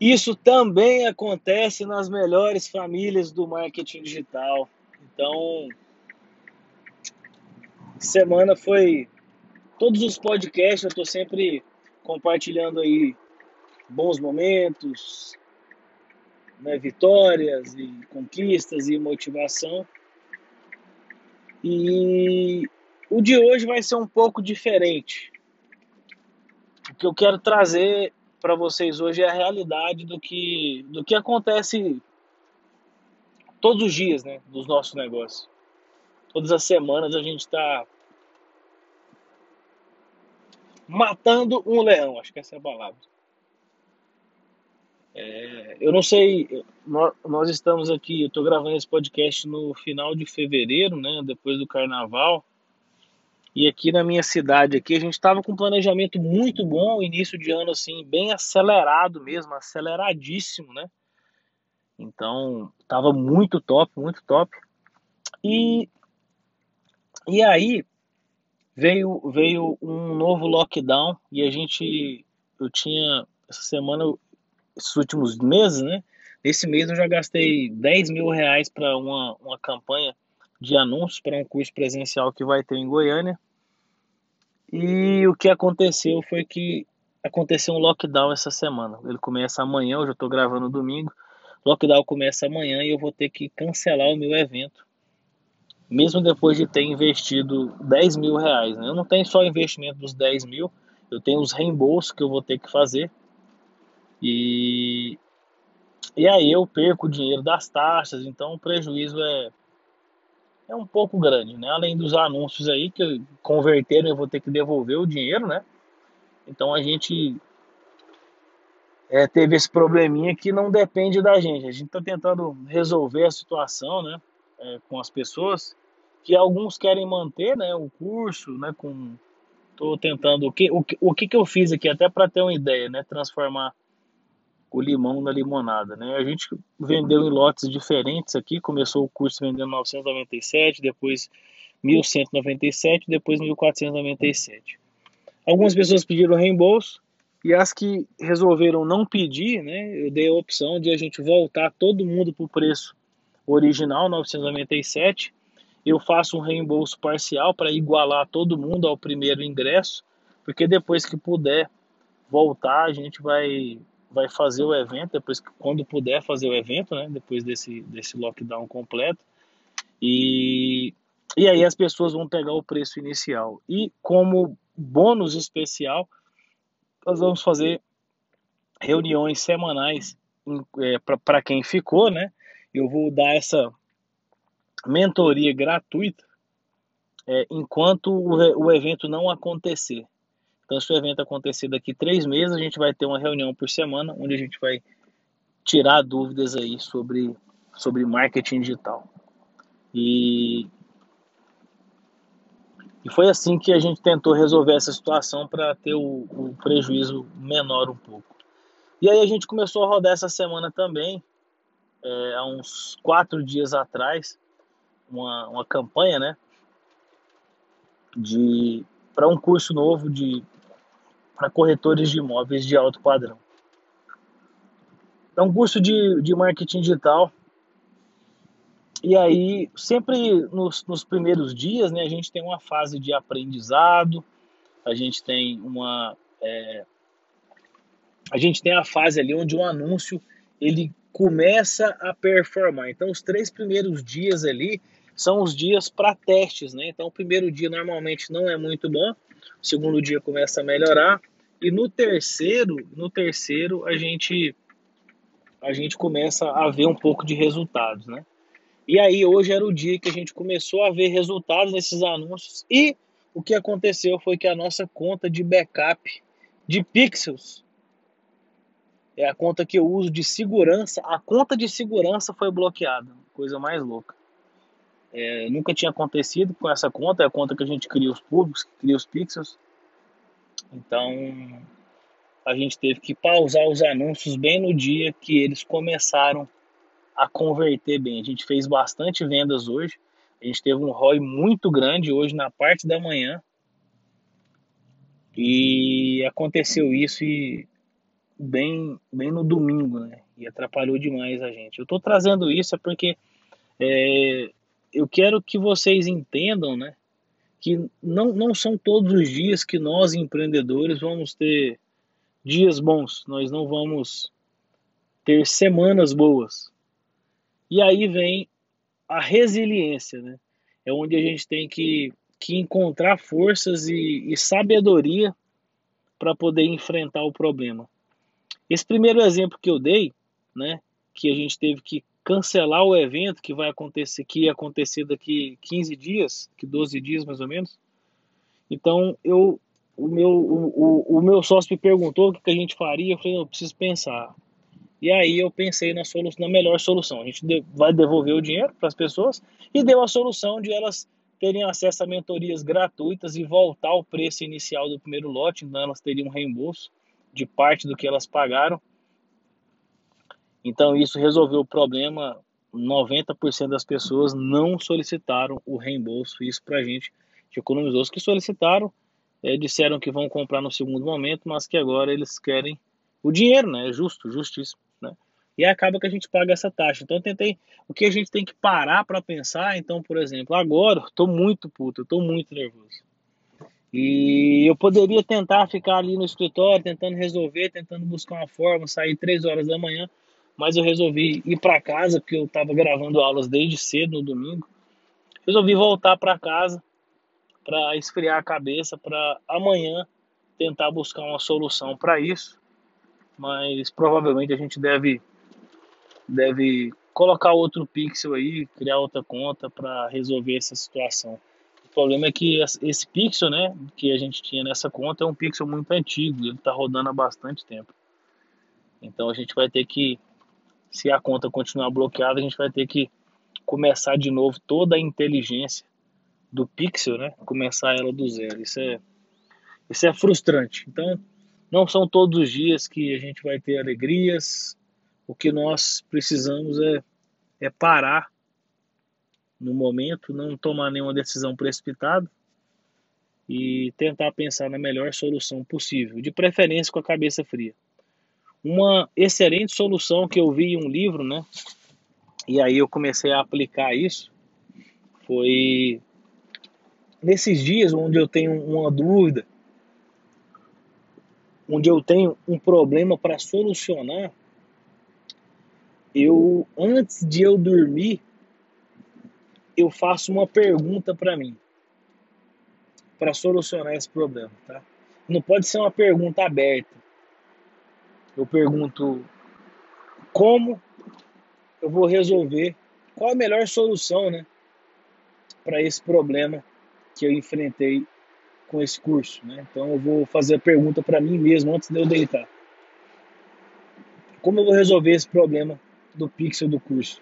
Isso também acontece nas melhores famílias do marketing digital. Então, semana foi todos os podcasts, eu estou sempre compartilhando aí bons momentos, né, vitórias e conquistas e motivação. E o de hoje vai ser um pouco diferente. O que eu quero trazer para vocês hoje é a realidade do que, do que acontece todos os dias né, dos nossos negócios. Todas as semanas a gente está matando um leão, acho que essa é a palavra. É, eu não sei, nós, estamos aqui, eu estou gravando esse podcast no final de fevereiro, né, depois do carnaval. E aqui na minha cidade aqui a gente estava com um planejamento muito bom, início de ano assim, bem acelerado mesmo, aceleradíssimo, né? Então, tava muito top, muito top. E e aí veio veio um novo lockdown e a gente eu tinha essa semana esses últimos meses, né? Nesse mês eu já gastei 10 mil reais para uma, uma campanha de anúncios para um curso presencial que vai ter em Goiânia. E o que aconteceu foi que aconteceu um lockdown essa semana. Ele começa amanhã, eu estou gravando domingo. Lockdown começa amanhã e eu vou ter que cancelar o meu evento. Mesmo depois de ter investido 10 mil reais. Né? Eu não tenho só investimento dos 10 mil, eu tenho os reembolsos que eu vou ter que fazer. E, e aí eu perco o dinheiro das taxas, então o prejuízo é, é um pouco grande, né? Além dos anúncios aí que converteram, eu vou ter que devolver o dinheiro, né? Então a gente é, teve esse probleminha que não depende da gente. A gente está tentando resolver a situação, né? É, com as pessoas que alguns querem manter, né? O curso, né? Com tô tentando o que o, o que que eu fiz aqui até para ter uma ideia, né? Transformar o limão na limonada, né? A gente vendeu em lotes diferentes aqui, começou o curso vendendo 997, depois 1197, depois 1497. Algumas pessoas pediram reembolso e as que resolveram não pedir, né? Eu dei a opção de a gente voltar todo mundo para o preço original 997. Eu faço um reembolso parcial para igualar todo mundo ao primeiro ingresso, porque depois que puder voltar, a gente vai vai fazer o evento depois quando puder fazer o evento, né? Depois desse desse lockdown completo. E e aí as pessoas vão pegar o preço inicial. E como bônus especial, nós vamos fazer reuniões semanais é, para quem ficou, né? Eu vou dar essa mentoria gratuita é, enquanto o, o evento não acontecer. Então, se o evento acontecer daqui três meses, a gente vai ter uma reunião por semana, onde a gente vai tirar dúvidas aí sobre, sobre marketing digital. E, e foi assim que a gente tentou resolver essa situação para ter o, o prejuízo menor um pouco. E aí a gente começou a rodar essa semana também, é, há uns quatro dias atrás, uma, uma campanha, né, de para um curso novo de para corretores de imóveis de alto padrão. Um curso de, de marketing digital. E aí, sempre nos, nos primeiros dias, né, a gente tem uma fase de aprendizado, a gente tem uma. É, a gente tem a fase ali onde o anúncio ele começa a performar. Então, os três primeiros dias ali são os dias para testes, né? Então, o primeiro dia normalmente não é muito bom, o segundo dia começa a melhorar e no terceiro, no terceiro a gente a gente começa a ver um pouco de resultados, né? E aí hoje era o dia que a gente começou a ver resultados nesses anúncios e o que aconteceu foi que a nossa conta de backup de pixels é a conta que eu uso de segurança, a conta de segurança foi bloqueada, coisa mais louca. É, nunca tinha acontecido com essa conta, é a conta que a gente cria os públicos, cria os pixels. Então a gente teve que pausar os anúncios bem no dia que eles começaram a converter bem. A gente fez bastante vendas hoje. A gente teve um ROI muito grande hoje na parte da manhã. E aconteceu isso e bem, bem no domingo, né? E atrapalhou demais a gente. Eu estou trazendo isso é porque é, eu quero que vocês entendam, né? Que não, não são todos os dias que nós empreendedores vamos ter dias bons. Nós não vamos ter semanas boas. E aí vem a resiliência, né? É onde a gente tem que, que encontrar forças e, e sabedoria para poder enfrentar o problema. Esse primeiro exemplo que eu dei, né, que a gente teve que cancelar o evento que vai acontecer, que ia acontecer daqui 15 dias, que 12 dias mais ou menos. Então, eu o meu o, o, o meu sócio me perguntou o que, que a gente faria, eu falei, eu preciso pensar. E aí eu pensei na solução, na melhor solução. A gente vai devolver o dinheiro para as pessoas e deu a solução de elas terem acesso a mentorias gratuitas e voltar ao preço inicial do primeiro lote, então elas teriam reembolso de parte do que elas pagaram. Então isso resolveu o problema. 90% das pessoas não solicitaram o reembolso. Isso para a gente economizou. Os que solicitaram é, disseram que vão comprar no segundo momento, mas que agora eles querem o dinheiro, né? É justo, justíssimo, né? E acaba que a gente paga essa taxa. Então tentei, o que a gente tem que parar para pensar, então, por exemplo, agora tô muito puto, tô muito nervoso. E eu poderia tentar ficar ali no escritório, tentando resolver, tentando buscar uma forma, sair três horas da manhã, mas eu resolvi ir para casa, porque eu estava gravando aulas desde cedo no domingo. Resolvi voltar para casa para esfriar a cabeça, para amanhã tentar buscar uma solução para isso. Mas provavelmente a gente deve deve colocar outro pixel aí, criar outra conta para resolver essa situação. O problema é que esse pixel, né, que a gente tinha nessa conta é um pixel muito antigo, ele está rodando há bastante tempo. Então a gente vai ter que, se a conta continuar bloqueada, a gente vai ter que começar de novo toda a inteligência do pixel, né, começar ela do zero. Isso é, isso é frustrante. Então não são todos os dias que a gente vai ter alegrias, o que nós precisamos é, é parar no momento, não tomar nenhuma decisão precipitada e tentar pensar na melhor solução possível, de preferência com a cabeça fria. Uma excelente solução que eu vi em um livro, né? E aí eu comecei a aplicar isso, foi nesses dias onde eu tenho uma dúvida, onde eu tenho um problema para solucionar, eu antes de eu dormir, eu faço uma pergunta para mim para solucionar esse problema, tá? Não pode ser uma pergunta aberta. Eu pergunto como eu vou resolver, qual a melhor solução, né, para esse problema que eu enfrentei com esse curso, né? Então eu vou fazer a pergunta para mim mesmo antes de eu deitar. Como eu vou resolver esse problema do pixel do curso.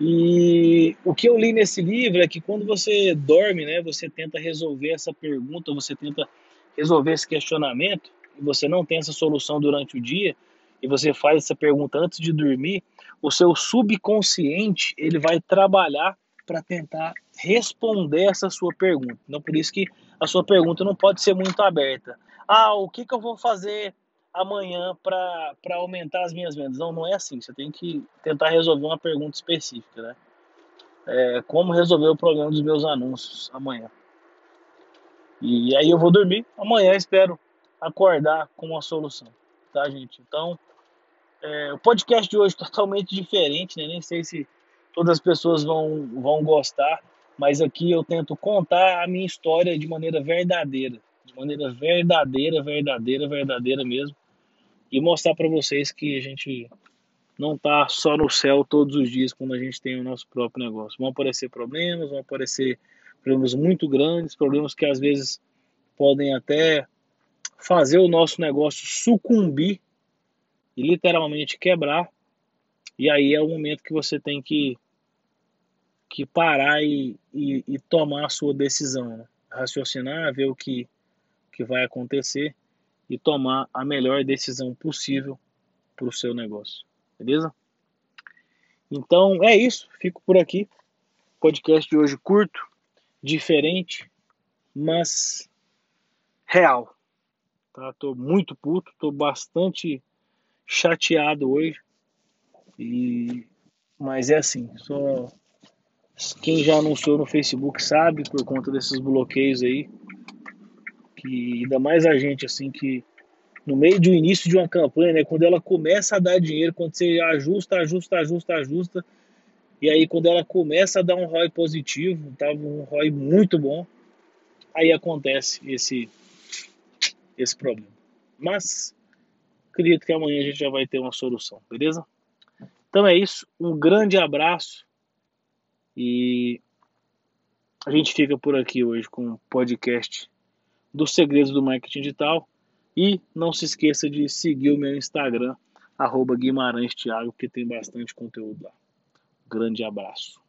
E o que eu li nesse livro é que quando você dorme, né, você tenta resolver essa pergunta, você tenta resolver esse questionamento, e você não tem essa solução durante o dia, e você faz essa pergunta antes de dormir, o seu subconsciente ele vai trabalhar para tentar responder essa sua pergunta. Então, por isso que a sua pergunta não pode ser muito aberta. Ah, o que, que eu vou fazer amanhã para aumentar as minhas vendas. Não, não é assim. Você tem que tentar resolver uma pergunta específica, né? É, como resolver o problema dos meus anúncios amanhã. E aí eu vou dormir. Amanhã espero acordar com uma solução, tá, gente? Então, é, o podcast de hoje é totalmente diferente, né? Nem sei se todas as pessoas vão, vão gostar, mas aqui eu tento contar a minha história de maneira verdadeira. De maneira verdadeira, verdadeira, verdadeira mesmo e mostrar para vocês que a gente não tá só no céu todos os dias quando a gente tem o nosso próprio negócio. Vão aparecer problemas, vão aparecer problemas muito grandes, problemas que às vezes podem até fazer o nosso negócio sucumbir e literalmente quebrar. E aí é o momento que você tem que, que parar e, e, e tomar a sua decisão, né? raciocinar, ver o que, que vai acontecer e tomar a melhor decisão possível para o seu negócio. Beleza? Então é isso. Fico por aqui. Podcast de hoje curto, diferente, mas real. Tá? Tô muito puto, tô bastante chateado hoje. E mas é assim, só quem já anunciou no Facebook sabe por conta desses bloqueios aí que ainda mais a gente assim que no meio do início de uma campanha, né, quando ela começa a dar dinheiro, quando você ajusta, ajusta, ajusta, ajusta, e aí quando ela começa a dar um ROI positivo, tava um ROI muito bom, aí acontece esse esse problema. Mas acredito que amanhã a gente já vai ter uma solução, beleza? Então é isso, um grande abraço e a gente fica por aqui hoje com o podcast dos segredos do marketing digital e não se esqueça de seguir o meu Instagram arroba Guimarães Thiago, que tem bastante conteúdo lá. Grande abraço.